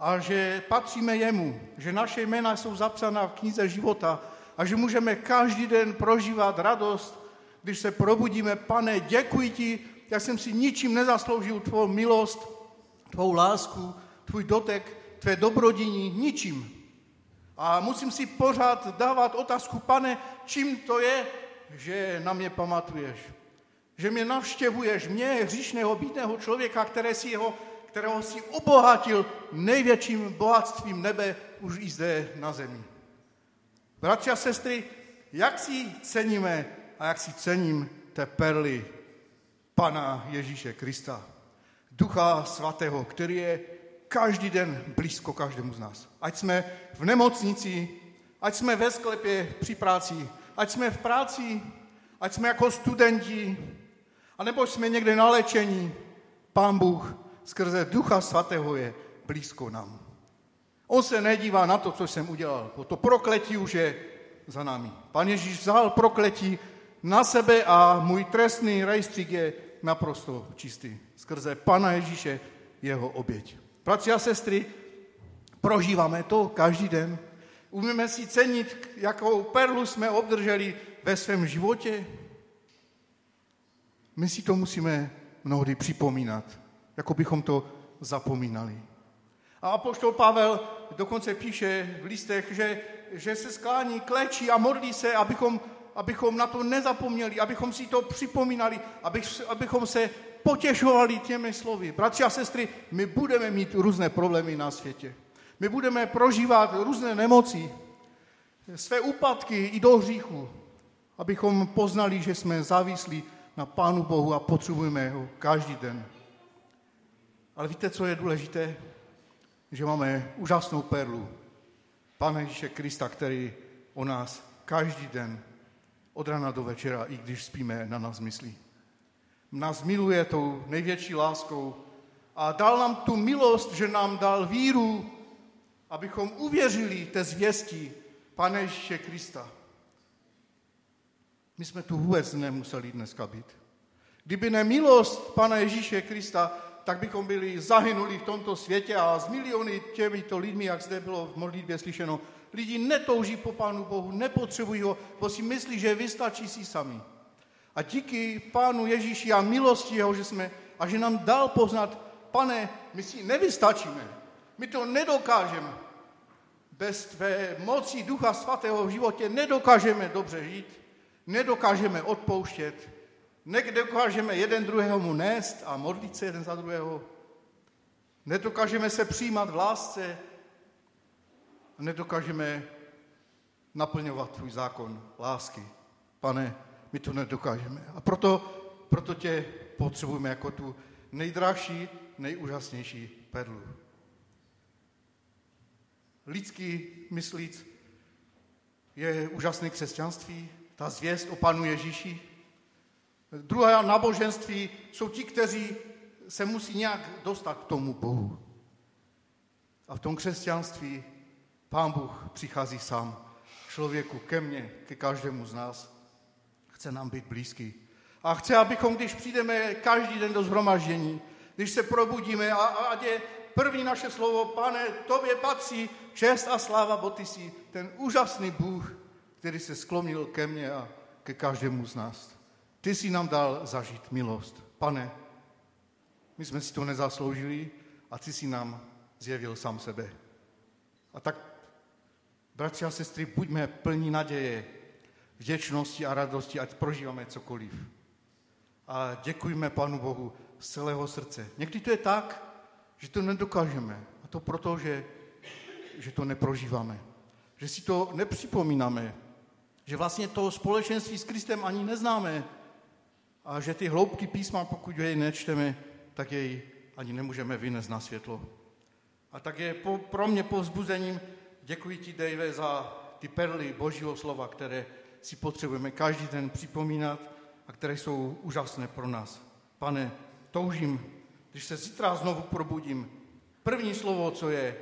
[SPEAKER 4] a že patříme jemu, že naše jména jsou zapsána v knize života a že můžeme každý den prožívat radost, když se probudíme. Pane, děkuji ti, já jsem si ničím nezasloužil tvou milost, tvou lásku, tvůj dotek, tvé dobrodiní, ničím. A musím si pořád dávat otázku, pane, čím to je, že na mě pamatuješ že mě navštěvuješ, mě, hříšného, bídného člověka, které si jeho, kterého si obohatil největším bohatstvím nebe už i zde na zemi. Bratři a sestry, jak si ceníme a jak si cením té perly Pana Ježíše Krista, Ducha Svatého, který je každý den blízko každému z nás. Ať jsme v nemocnici, ať jsme ve sklepě při práci, ať jsme v práci, ať jsme jako studenti, a nebo jsme někde na léčení, Pán Bůh skrze Ducha Svatého je blízko nám. On se nedívá na to, co jsem udělal. To prokletí už je za námi. Pan Ježíš vzal prokletí na sebe a můj trestný rejstřík je naprosto čistý. Skrze Pana Ježíše jeho oběť. Bratři a sestry, prožíváme to každý den. Umíme si cenit, jakou perlu jsme obdrželi ve svém životě, my si to musíme mnohdy připomínat, jako bychom to zapomínali. A apoštol Pavel dokonce píše v listech, že, že se sklání, klečí a modlí se, abychom, abychom na to nezapomněli, abychom si to připomínali, abych, abychom se potěšovali těmi slovy. Bratři a sestry, my budeme mít různé problémy na světě. My budeme prožívat různé nemoci, své úpadky i do hříchu, abychom poznali, že jsme závislí na Pánu Bohu a potřebujeme ho každý den. Ale víte, co je důležité? Že máme úžasnou perlu. Pane Ježíše Krista, který o nás každý den od rana do večera, i když spíme, na nás myslí. Nás miluje tou největší láskou a dal nám tu milost, že nám dal víru, abychom uvěřili té zvěsti Pane Ježíše Krista. My jsme tu vůbec nemuseli dneska být. Kdyby ne milost Pana Ježíše Krista, tak bychom byli zahynuli v tomto světě a z miliony těmito lidmi, jak zde bylo v modlitbě slyšeno, lidi netouží po Pánu Bohu, nepotřebují ho, bo si myslí, že vystačí si sami. A díky Pánu Ježíši a milosti jeho, že jsme, a že nám dal poznat, pane, my si nevystačíme, my to nedokážeme. Bez tvé moci Ducha Svatého v životě nedokážeme dobře žít, nedokážeme odpouštět, nedokážeme jeden druhého nést a modlit se jeden za druhého, nedokážeme se přijímat v lásce nedokážeme naplňovat tvůj zákon lásky. Pane, my to nedokážeme. A proto, proto tě potřebujeme jako tu nejdražší, nejúžasnější perlu. Lidský myslíc je úžasné křesťanství, ta zvěst o Panu Ježíši. Druhé náboženství jsou ti, kteří se musí nějak dostat k tomu Bohu. A v tom křesťanství Pán Bůh přichází sám člověku, ke mně, ke každému z nás. Chce nám být blízký. A chce, abychom, když přijdeme každý den do zhromaždění, když se probudíme, a, a ať je první naše slovo, pane, tobě patří čest a sláva, bo ty jsi ten úžasný Bůh, který se sklonil ke mně a ke každému z nás. Ty jsi nám dal zažít milost. Pane, my jsme si to nezasloužili a ty jsi nám zjevil sám sebe. A tak, bratři a sestry, buďme plní naděje, vděčnosti a radosti, ať prožíváme cokoliv. A děkujme Pánu Bohu z celého srdce. Někdy to je tak, že to nedokážeme. A to proto, že, že to neprožíváme. Že si to nepřipomínáme. Že vlastně to společenství s Kristem ani neznáme a že ty hloubky písma, pokud jej nečteme, tak jej ani nemůžeme vynést na světlo. A tak je po, pro mě povzbuzením, děkuji ti, Dave, za ty perly Božího slova, které si potřebujeme každý den připomínat a které jsou úžasné pro nás. Pane, toužím, když se zítra znovu probudím, první slovo, co je,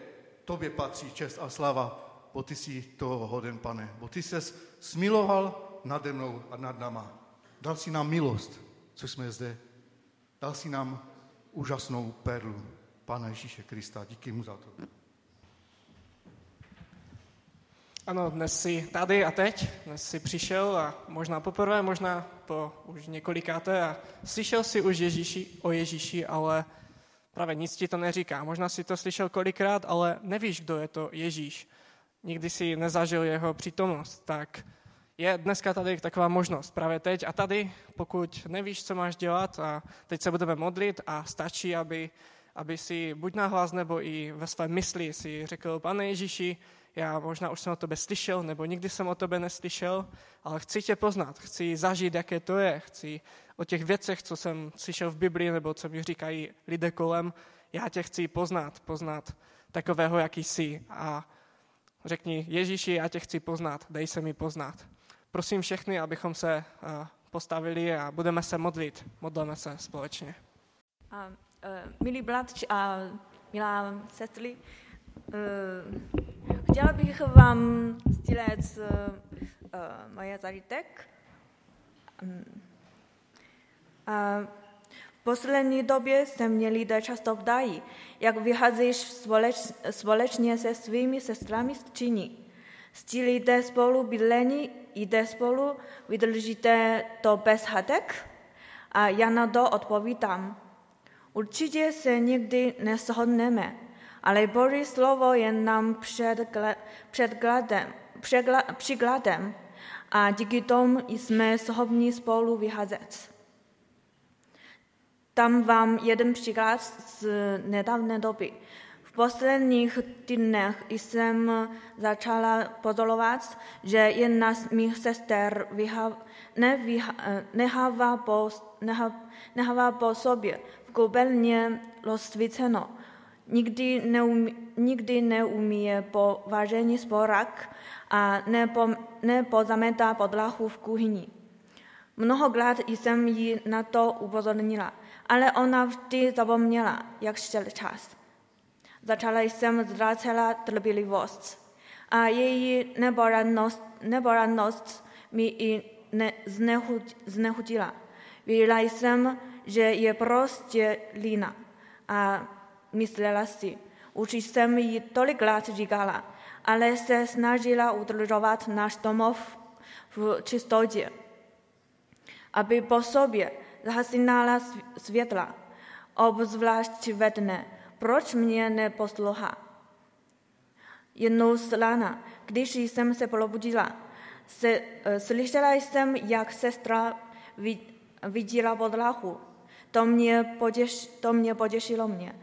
[SPEAKER 4] tobě patří čest a slava, bo ty jsi toho hoden, pane. Bo ty se smiloval nade mnou a nad náma. Dal si nám milost, co jsme zde. Dal si nám úžasnou perlu Pána Ježíše Krista. Díky mu za to.
[SPEAKER 3] Ano, dnes jsi tady a teď, dnes jsi přišel a možná poprvé, možná po už několikáté a slyšel jsi už Ježíši, o Ježíši, ale právě nic ti to neříká. Možná si to slyšel kolikrát, ale nevíš, kdo je to Ježíš. Nikdy si nezažil jeho přítomnost, tak je dneska tady taková možnost právě teď a tady, pokud nevíš, co máš dělat a teď se budeme modlit a stačí, aby, aby si buď nahlas nebo i ve své mysli si řekl, pane Ježíši, já možná už jsem o tebe slyšel, nebo nikdy jsem o tebe neslyšel, ale chci tě poznat, chci zažít, jaké to je, chci o těch věcech, co jsem slyšel v Biblii, nebo co mi říkají lidé kolem, já tě chci poznat, poznat takového, jaký jsi. A řekni, Ježíši, já tě chci poznat, dej se mi poznat. Prosím všechny, abychom se eh, postavili a budeme se modlit. Modlíme se společně.
[SPEAKER 5] A, uh, milí bratři a milá sestry, chtěla bych vám sdělit uh, uh, moje zážitek. V poslední době se mě lidé často ptají, jak vycházíš společ, společně se svými sestrami z Číny. Stílíte spolu bydlení, jde spolu, vydržíte to bez hadek? A já na to odpovídám. Určitě se nikdy neshodneme, ale Boží slovo je nám předkladem, příkladem a díky tomu jsme schopni spolu vycházet. Tam vám jeden příklad z nedávné doby. V posledních týdnech jsem začala pozorovat, že jedna z mých sester nehává, po, po sobě v koupelně rozsvíceno. Nikdy, neumí, nikdy neumí po vaření sporak a nepo, nepozametá podlahu v kuchyni. Mnohokrát jsem ji na to upozornila ale ona vždy zapomněla, jak šel čas. Začala jsem ztrácela trpělivost a její neborannost, neborannost mi i ne, znechutila. Věděla jsem, že je prostě lína a myslela si, už jsem jí tolikrát říkala, ale se snažila udržovat náš domov v čistotě, aby po sobě zhasínala světla, obzvlášť ve dne. Proč mě neposlouchá? Jednou z rána, když jsem se probudila, se, slyšela jsem, jak sestra viděla podlahu. To mě, potěš, to mě potěšilo mě.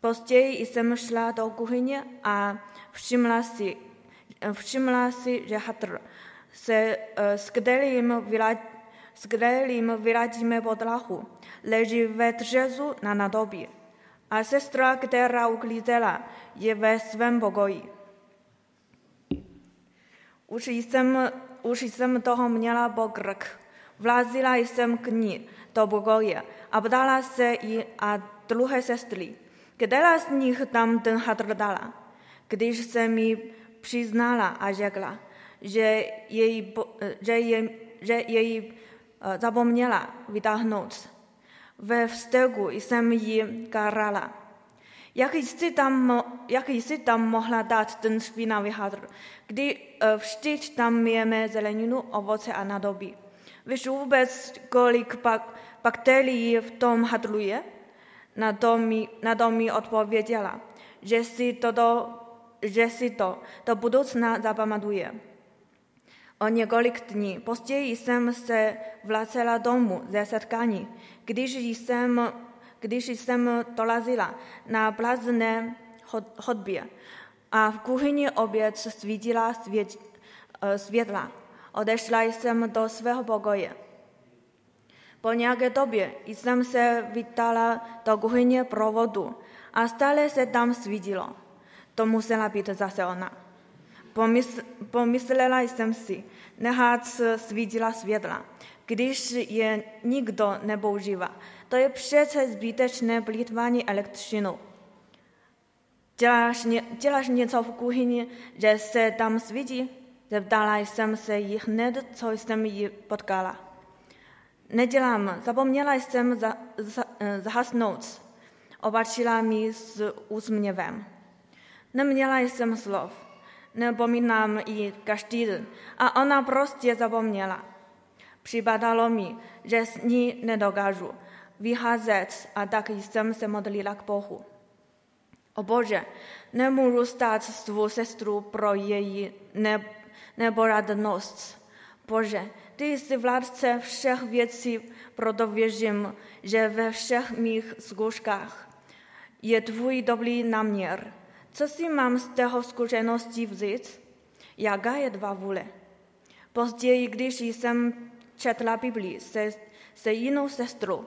[SPEAKER 5] Později jsem šla do kuchyně a všimla si, všimla si že Hatr se s kterým s kterým vyladíme podlahu, leží ve dřezu na nádobí. A sestra, která uklízela, je ve svém pokoji. Už jsem, už jsem toho měla pokrk. Vlazila jsem k ní do pokoje a ptala se i a druhé sestry, která z nich tam ten hadr dala. Když se mi přiznala a řekla, že jej, že jej, že jej Eh, zapomněla vytáhnout. Ve vzteku jsem ji karala. Jak jsi, tam, jak jsi tam mohla dát ten špinavý hadr, kdy eh, vždyť tam jeme zeleninu, ovoce a nádobí. Víš vůbec, kolik bak, bakterií v tom hadru je? Na to mi, na to mi odpověděla, že si, to, že si to do budoucna zapamatuje. O několik dní později jsem se vracela domů ze setkání, když jsem, když jsem dorazila na prázdné chodbě a v kuchyni opět svítila svět, světla. Odešla jsem do svého pokoje. Po nějaké době jsem se vydala do kuchyně pro vodu a stále se tam svítilo. To musela být zase ona. Pomysl, pomyslela jsem si, nechat svítila světla, když je nikdo nepoužívá. To je přece zbytečné plýtvání elektřinu. Děláš, ně, děláš něco v kuchyni, že se tam svítí? Zeptala jsem se jí hned, co jsem ji potkala. Nedělám, zapomněla jsem za, za, zahasnout. Obačila mi s úsměvem. Neměla jsem slov. Nepomínám ji každý den. A ona prostě zapomněla. Připadalo mi, že s ní nedokážu vyházet a tak jsem se modlila k Bohu. O Bože, nemůžu stát svou sestru pro její ne, neporadnost. Bože, ty jsi vládce všech věcí, proto věřím, že ve všech mých zkouškách je tvůj dobrý náměr. Co si mám z toho zkušenosti vzít? Jaká je dva vůle? Později, když jsem četla Biblii se, se jinou sestrou,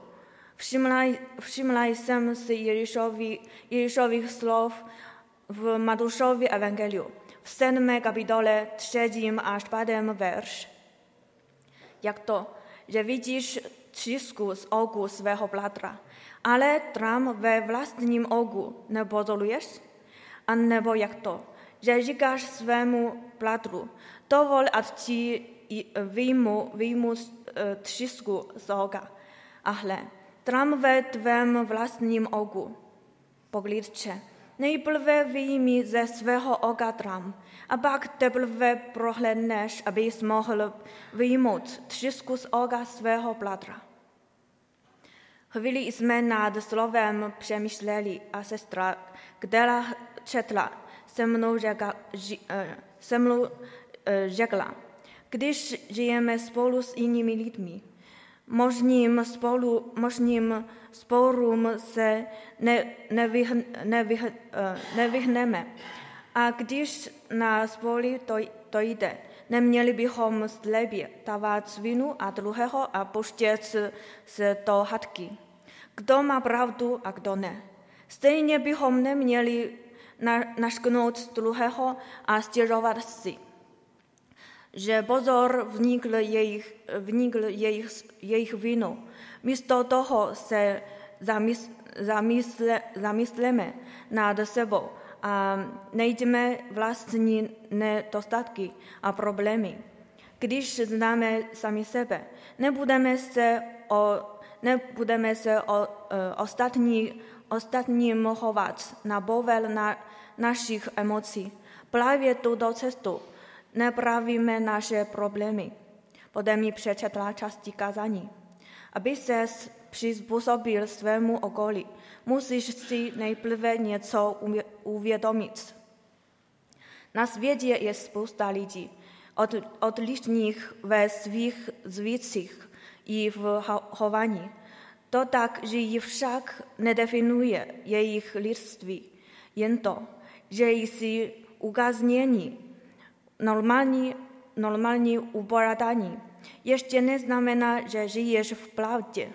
[SPEAKER 5] všimla, všimla jsem si Ježíšovi, Ježíšových slov v Matoušovi Evangeliu, v sedmé kapitole třetím až pátém verš. Jak to, že vidíš třísku z oku svého bratra, ale trám ve vlastním oku nepozoruješ? A nebo jak to, že říkáš svému bratru, dovol, ať ti vyjmu, vyjmu třísku z oka. A hle, trám ve tvém vlastním oku. Poglídče, nejprve vyjmi ze svého oka trám, a pak teprve prohlédneš, abys mohl vyjmout třísku z oka svého bratra. Chvíli jsme nad slovem přemýšleli a sestra, která četla, se mnou řekla, se mnou řekla, když žijeme spolu s jinými lidmi, možným, spolu, možným sporům se ne, nevych, nevych, nevyhneme. A když na spoli to, to jde, neměli bychom slepě dávat vinu a druhého a puštět se do hadky. Kdo má pravdu a kdo ne. Stejně bychom neměli na, našknout druhého a stěžovat si že pozor vnikl jejich, vnikl jejich, jejich vinu. Místo toho se zamysl, zamysle, zamysleme nad sebou a najdeme vlastní nedostatky a problémy. Když známe sami sebe, nebudeme se o, nebudeme se o, ostatní, ostatním chovat na bovel na našich emocí. Právě tuto cestu Naprawíme naše problémy. Poté mi přečetla části kazání. Aby se přizpůsobil svému okolí, musíš si nejprve něco uvědomit. Na světě je spousta lidí, od, odlišných ve svých zvycích i v chování. To tak, že ji však nedefinuje jejich lidství, jen to, že jsi ukaznění normální, normální uboradání ještě neznamená, že žiješ v pravdě.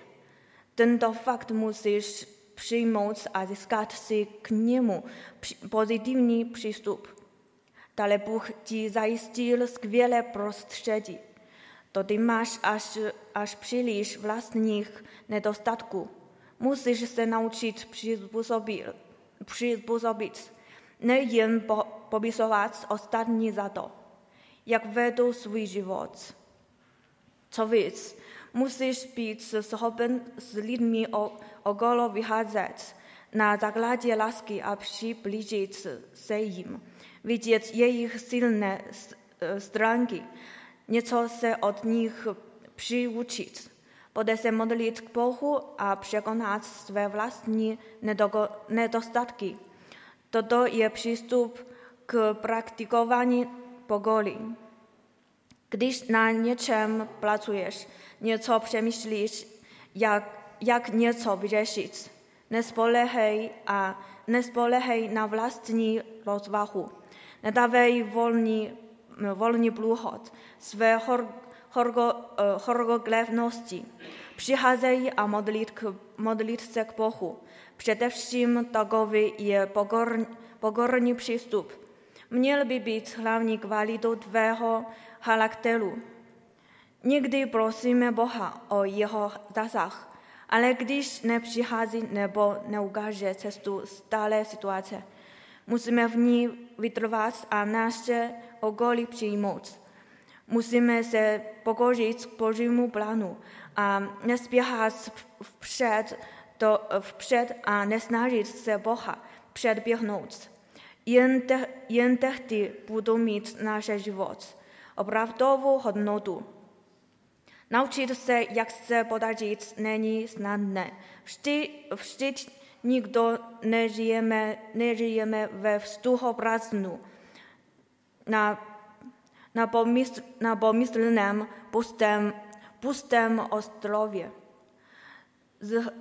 [SPEAKER 5] Tento fakt musíš přijmout a získat si k němu pozitivní přístup. Dále Bůh ti zajistil skvělé prostředí. To ty máš až, až příliš vlastních nedostatků. Musíš se naučit přizpůsobit, přizpůsobit nejen po, popisovat ostatní za to, jak vedou svůj život. Co víc, musíš být schopen s lidmi okolo vycházet na základě lásky a přiblížit se jim, vidět jejich silné stránky, něco se od nich přiučit, poté se modlit k Bohu a překonat své vlastní nedostatky. Toto je přístup k praktikování pokory. Když na něčem pracuješ, něco přemýšlíš, jak, jak něco vyřešit, nespolehej a nespolehej na vlastní rozvahu. Nedávej volný wolny bluchot, swe chor, chorgo, e, chorogłewności. Przychodzę a modlić, k- modlić się k Bogu. Przede wszystkim takowy jest pogorny, pogorny przystup. Miałby być hlavní kvalitou tvého charakteru. Nigdy prosimy Boha o jeho zasah, ale když nepřichází nebo neukáže cestu stále situace, musíme v ní vytrvat a naše okolí přijmout. Musíme se pokořit Božímu plánu a nespěchat vpřed, to, vpřed a nesnažit se Boha předběhnout. Jen, te, jen tehdy budou mít náš život opravdovou hodnotu. Naučit se, jak se podařit, není snadné. Vždy, vždy nikdo nežijeme, nežijeme ve vzduchu prázdnu. Na, na, pomysl, na pomyslném pustém, pustém ostrově. Z,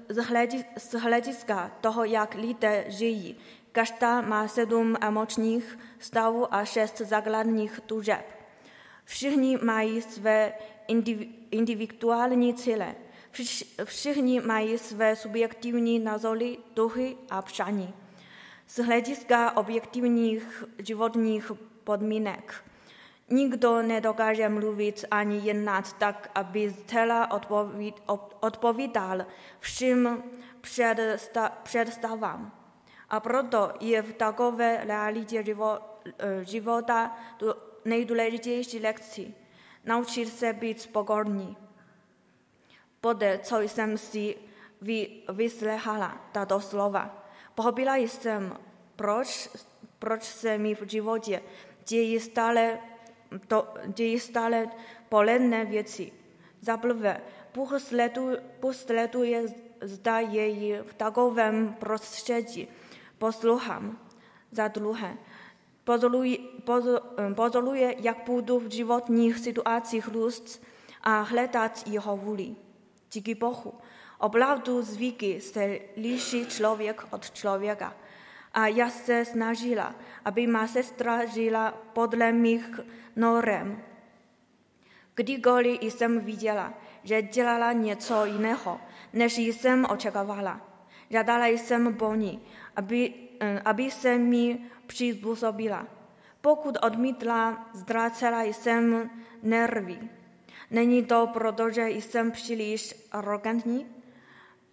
[SPEAKER 5] z hlediska toho, jak lidé žijí, každá má sedm emočních stavů a šest základních tužeb. Všichni mají své indivi- individuální cíle. Vš- Všichni mají své subjektivní názory, duchy a přání. Z hlediska objektivních životních podmínek nikdo nedokáže mluvit ani jednat tak, aby zcela odpovíd- odpovídal všem předsta- představám. A proto je v takové realitě eh, života tu nejdůležitější lekcí naučit se být pokorní. Poté, co jsem si vy, vyslechala tato slova, pochopila jsem, proč, proč se mi v životě dějí stále, to, dějí stále poledné věci. Za prvé, Bůh sleduje, Bůh sleduje, zda jej v takovém prostředí poslouchám. Za druhé, pozoruje, pozor, pozoruje, jak budu v životních situacích růst a hledat jeho vůli. Díky Bohu. Opravdu zvyky se liší člověk od člověka. A já se snažila, aby má sestra žila podle mých norem. Kdykoliv jsem viděla, že dělala něco jiného, než jsem očekávala. Žádala jsem po ní, aby, eh, aby se mi přizpůsobila. Pokud odmítla, ztrácela jsem nervy. Není to proto, že jsem příliš arrogantní?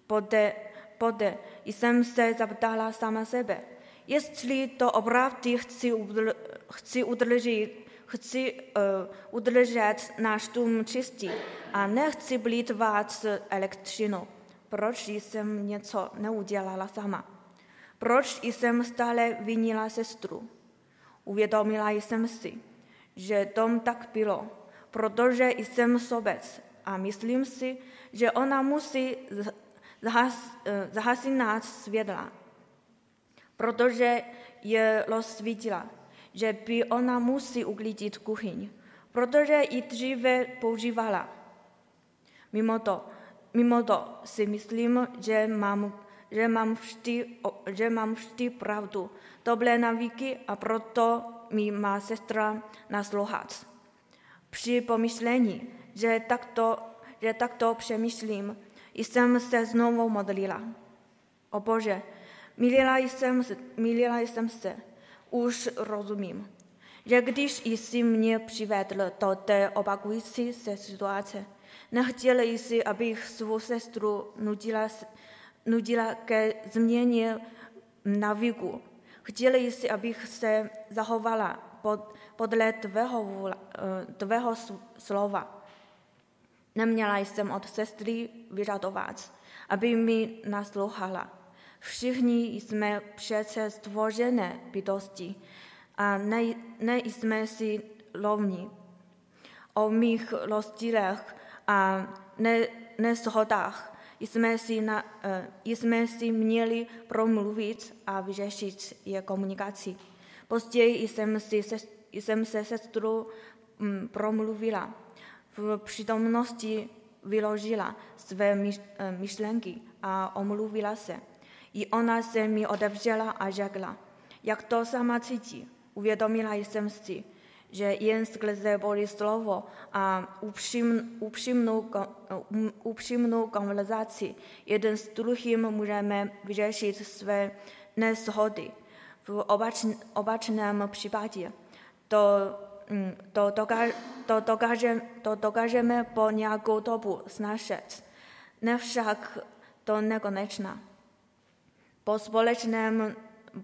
[SPEAKER 5] Poté, poté jsem se zaptala sama sebe, jestli to opravdu chci, udr- chci udržet, chci uh, udržet náš dům čistý a nechci plýtvat elektřinou. Proč jsem něco neudělala sama? Proč jsem stále vinila sestru? Uvědomila jsem si, že tom tak bylo, protože jsem sobec a myslím si, že ona musí zhas, eh, zahasinat světla, protože je rozsvítila, že by ona musí uklidit kuchyň, protože ji dříve používala. Mimo to, mimo to si myslím, že mám, že mám, vždy, že mám vždy pravdu, dobré navíky a proto mi má sestra naslouchat. Při pomyšlení, že takto, že takto přemýšlím, jsem se znovu modlila. O Bože, milila jsem, se- milila jsem se, už rozumím, že když jsi mě přivedl do té opakující se situace, nechtěl jsi, abych svou sestru nudila, nudila ke změně navyku. Chtěl jsi, abych se zachovala pod, podle tvého, eh, tvého slova. Neměla jsem od sestry vyžadovat, aby mi naslouchala. Všichni jsme přece stvořené bytosti a ne, ne jsme si rovní. O mých rozdílech a ne, neshodách jsme si, na, eh, jsme si měli promluvit a vyřešit je komunikaci. Později jsem, si, se- jsem se sestrou mm, promluvila. V přítomnosti vyložila své eh, myšlenky a omluvila se. I ona se mi otevřela a řekla, jak to sama cítí. Uvědomila jsem si, že jen skrze Boží slovo a upřím, upřímnou, kon- um, upřímnou konverzaci jeden s druhým můžeme vyřešit své neshody. V opač, opačném případě to, mm, to, doka, to, dokáže, to dokážeme po nějakou dobu snášet. Ne však to nekonečná. Po společném,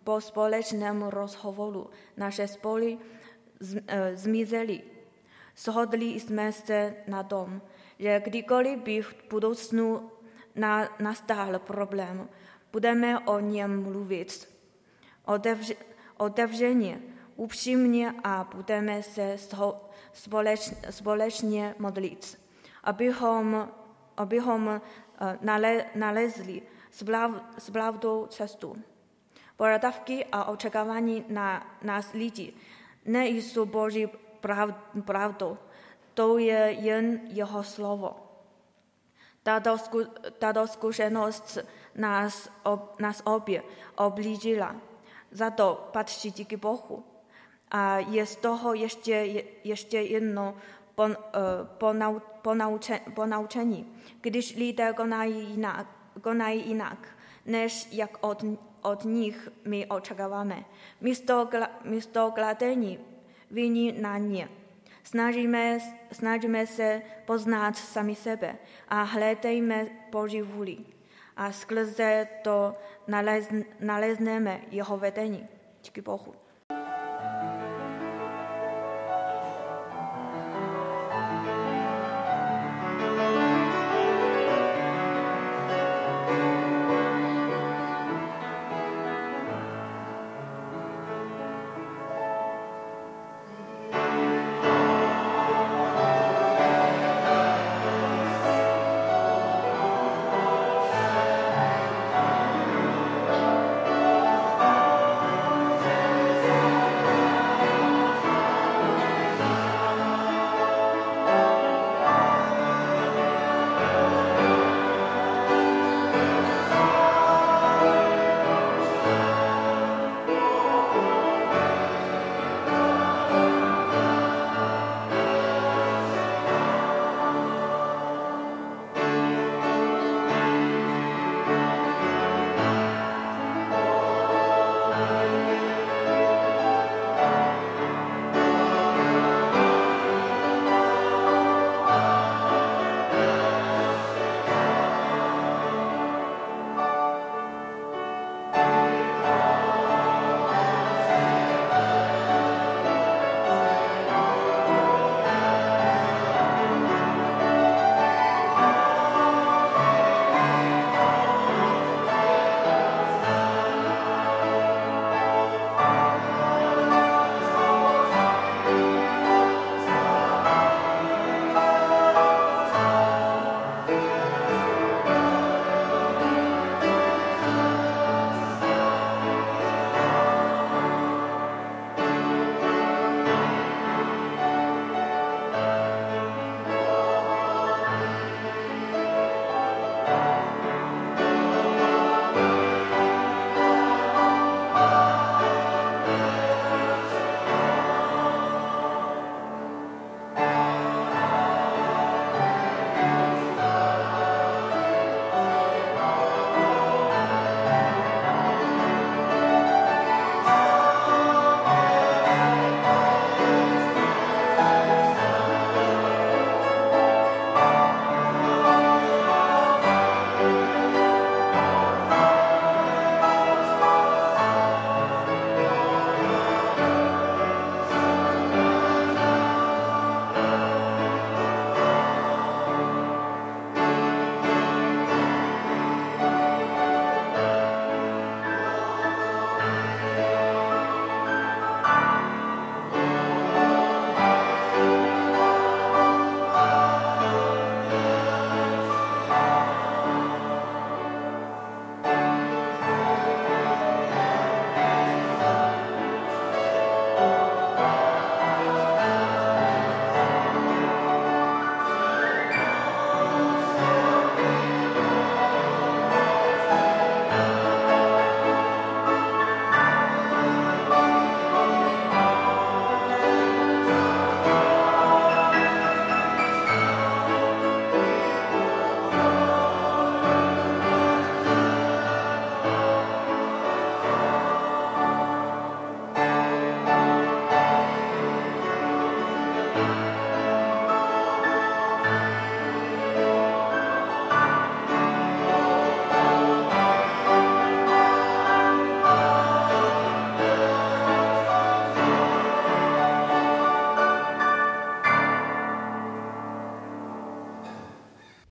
[SPEAKER 5] po společném rozhovoru naše spory eh, zmizely. Shodli jsme se na tom, že kdykoliv by v budoucnu na, nastal problém, budeme o něm mluvit otevř, otevřeně, upřímně a budeme se sho- společ, společně modlit, abychom, abychom eh, nale, nalezli správnou cestu. Požadavky a očekávání na nás lidí nejsou Boží prav, pravdou, to je jen jeho slovo. Tato, zku, tato zkušenost nás, ob, nás obě oblížila. Za to patří díky Bohu. A je z toho ještě, ještě jedno pon, eh, ponau, ponauče, ponaučení. Když lidé konají jinak, konají jinak, než jak od, od nich my očekáváme. Místo, místo kladení viní na ně. Snažíme, snažíme se poznat sami sebe a hledejme Boží vůli. A skrze to nalez, nalezneme jeho vedení. Díky Bohu.